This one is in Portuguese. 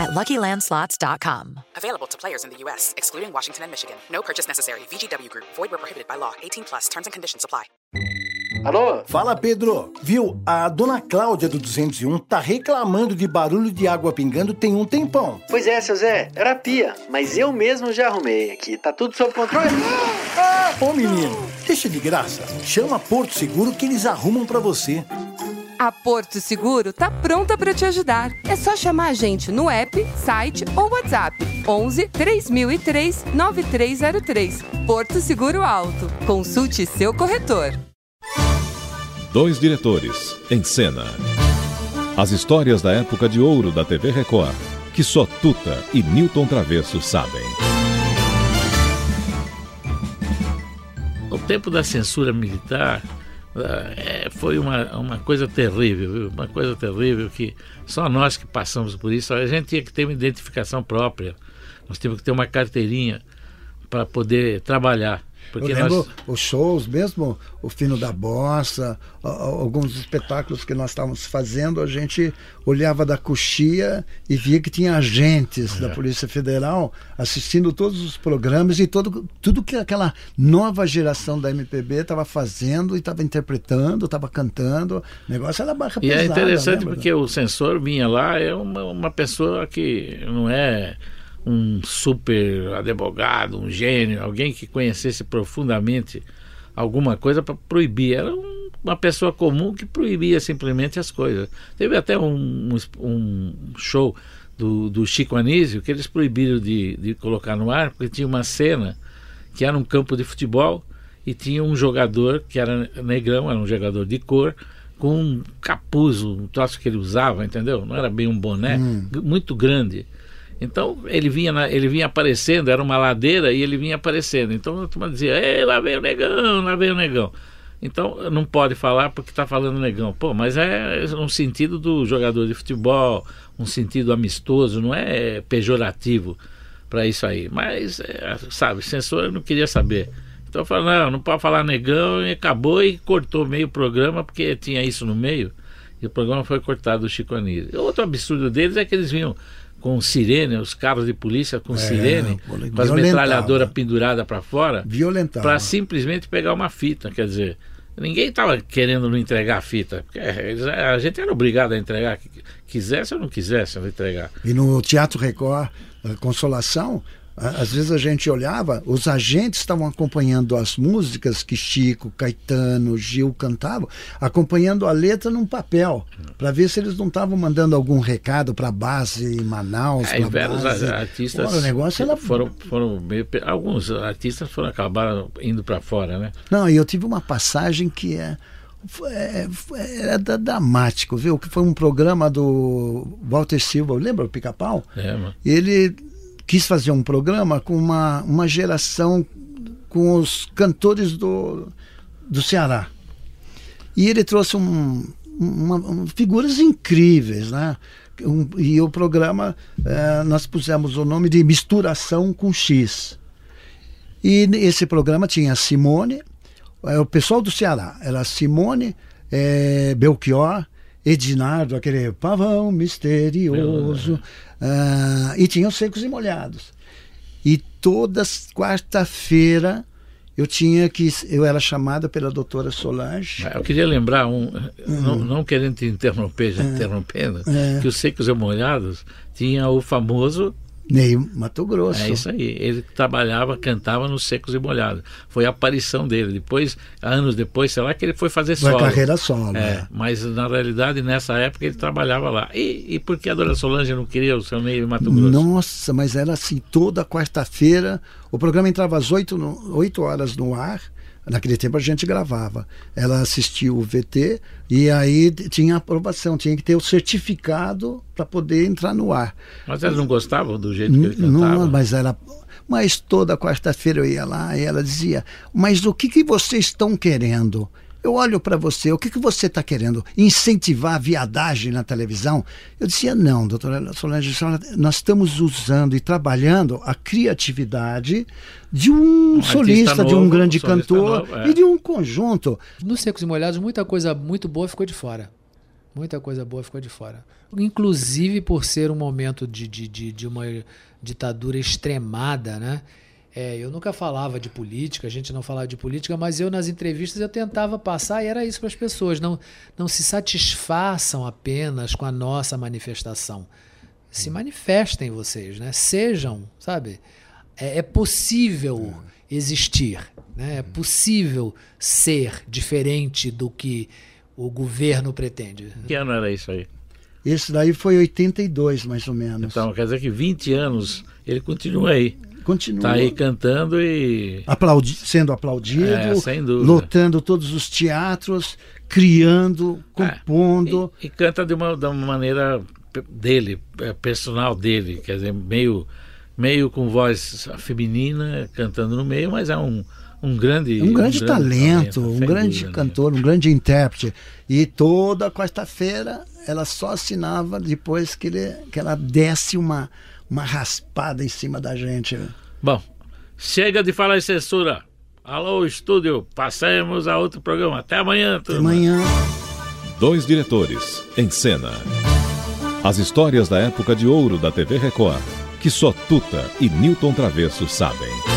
at LuckyLandSlots.com. Available to players in the U.S., excluding Washington and Michigan. No purchase necessary. VGW Group. Void where prohibited by law. 18 plus. Terms and conditions apply. Alô? Fala, Pedro. Viu? A dona Cláudia do 201 tá reclamando de barulho de água pingando tem um tempão. Pois é, seu Zé, era a pia, mas eu mesmo já arrumei aqui. Tá tudo sob controle? Ah, ô menino, deixa de graça. Chama Porto Seguro que eles arrumam pra você. A Porto Seguro tá pronta para te ajudar. É só chamar a gente no app, site ou WhatsApp 11 3003 9303. Porto Seguro Alto. Consulte seu corretor. Dois diretores em cena. As histórias da época de ouro da TV Record, que só Tuta e Newton Travesso sabem. O tempo da censura militar é, foi uma, uma coisa terrível, viu? uma coisa terrível que só nós que passamos por isso, a gente tinha que ter uma identificação própria, nós tínhamos que ter uma carteirinha para poder trabalhar. Porque eu lembro nós... os shows, mesmo o Fino da Bossa, alguns espetáculos que nós estávamos fazendo, a gente olhava da coxia e via que tinha agentes é. da Polícia Federal assistindo todos os programas e todo, tudo que aquela nova geração da MPB estava fazendo e estava interpretando, estava cantando. O negócio era barra e pesada. E é interessante lembra? porque o censor vinha lá, é uma, uma pessoa que não é um super advogado, um gênio, alguém que conhecesse profundamente alguma coisa para proibir. Era um, uma pessoa comum que proibia simplesmente as coisas. Teve até um, um show do, do, Chico Anísio que eles proibiram de, de colocar no ar, porque tinha uma cena que era um campo de futebol e tinha um jogador que era negrão, era um jogador de cor, com um capuz, um troço que ele usava, entendeu? Não era bem um boné, hum. muito grande. Então ele vinha, na, ele vinha aparecendo, era uma ladeira e ele vinha aparecendo. Então a turma dizia, Ei, lá veio o negão, lá veio o negão. Então não pode falar porque está falando negão. Pô, mas é um sentido do jogador de futebol, um sentido amistoso, não é pejorativo para isso aí. Mas, é, sabe, censor não queria saber. Então falou, não, não pode falar negão e acabou e cortou meio programa porque tinha isso no meio. E o programa foi cortado do Chico Anísio. Outro absurdo deles é que eles vinham com sirene, os carros de polícia com é, sirene, com as metralhadoras penduradas para fora, para simplesmente pegar uma fita. Quer dizer, ninguém estava querendo não entregar a fita. Porque a gente era obrigado a entregar, quisesse ou não quisesse entregar. E no Teatro Record, Consolação, às vezes a gente olhava, os agentes estavam acompanhando as músicas que Chico, Caetano, Gil cantavam, acompanhando a letra num papel, para ver se eles não estavam mandando algum recado para a base em Manaus. É, vários base. artistas Pô, o negócio era... foram, foram meio, alguns artistas foram acabar indo para fora, né? Não, e eu tive uma passagem que é é, era dramático, viu? Que foi um programa do Walter Silva, lembra o Pica-Pau? É, mano. Ele quis fazer um programa com uma, uma geração com os cantores do, do Ceará. E ele trouxe um, uma, uma, figuras incríveis, né? Um, e o programa, eh, nós pusemos o nome de Misturação com X. E esse programa tinha Simone, eh, o pessoal do Ceará, era Simone, eh, Belchior, Edinardo, aquele pavão misterioso, uh, e tinha os secos e molhados. E toda quarta-feira eu tinha que eu era chamada pela doutora Solange. Eu queria lembrar um, uhum. não, não, querendo te interromper, já é. interrompendo, é. que os secos e molhados tinha o famoso Ney Mato Grosso. É isso aí. Ele trabalhava, cantava nos Secos e Molhados. Foi a aparição dele. Depois, anos depois, sei lá que ele foi fazer solo. Foi carreira solo. É, é, Mas na realidade, nessa época, ele trabalhava lá. E, e por que a dona Solange não queria o seu Ney Mato Grosso? Nossa, mas era assim, toda quarta-feira. O programa entrava às 8, no, 8 horas no ar. Naquele tempo a gente gravava. Ela assistiu o VT e aí tinha aprovação, tinha que ter o certificado para poder entrar no ar. Mas elas não gostavam do jeito que ele cantava? Não, mas ela. Mas toda quarta-feira eu ia lá e ela dizia: Mas o que, que vocês estão querendo? Eu olho para você, o que, que você está querendo? Incentivar a viadagem na televisão? Eu dizia, não, doutora Solange, nós estamos usando e trabalhando a criatividade de um, um solista, novo, de um grande um cantor novo, é. e de um conjunto. Nos Secos e Molhados, muita coisa muito boa ficou de fora. Muita coisa boa ficou de fora. Inclusive por ser um momento de, de, de, de uma ditadura extremada, né? É, eu nunca falava de política, a gente não falava de política, mas eu nas entrevistas eu tentava passar e era isso para as pessoas. Não, não se satisfaçam apenas com a nossa manifestação. Se manifestem vocês, né? Sejam, sabe? É, é possível é. existir, né? é hum. possível ser diferente do que o governo pretende. Que ano era isso aí? Esse daí foi 82, mais ou menos. Então, quer dizer que 20 anos ele continua aí. Continua. Tá aí cantando e. Aplaudi sendo aplaudido, é, lotando todos os teatros, criando, compondo. É, e, e, canta de uma, de uma maneira dele, é, personal dele, quer dizer, meio, meio com voz feminina, cantando no meio, mas é um, um grande um grande, um grande talento, talento um grande dúvida, cantor, um grande intérprete. E toda quarta-feira ela só assinava depois que, ele, que ela desse uma uma raspada em cima da gente. Bom, chega de falar em censura. Alô, estúdio, passemos a outro programa. Até amanhã, turma. Até amanhã. Dois diretores em cena. As histórias da época de ouro da TV Record, que só Tuta e Newton Travesso sabem.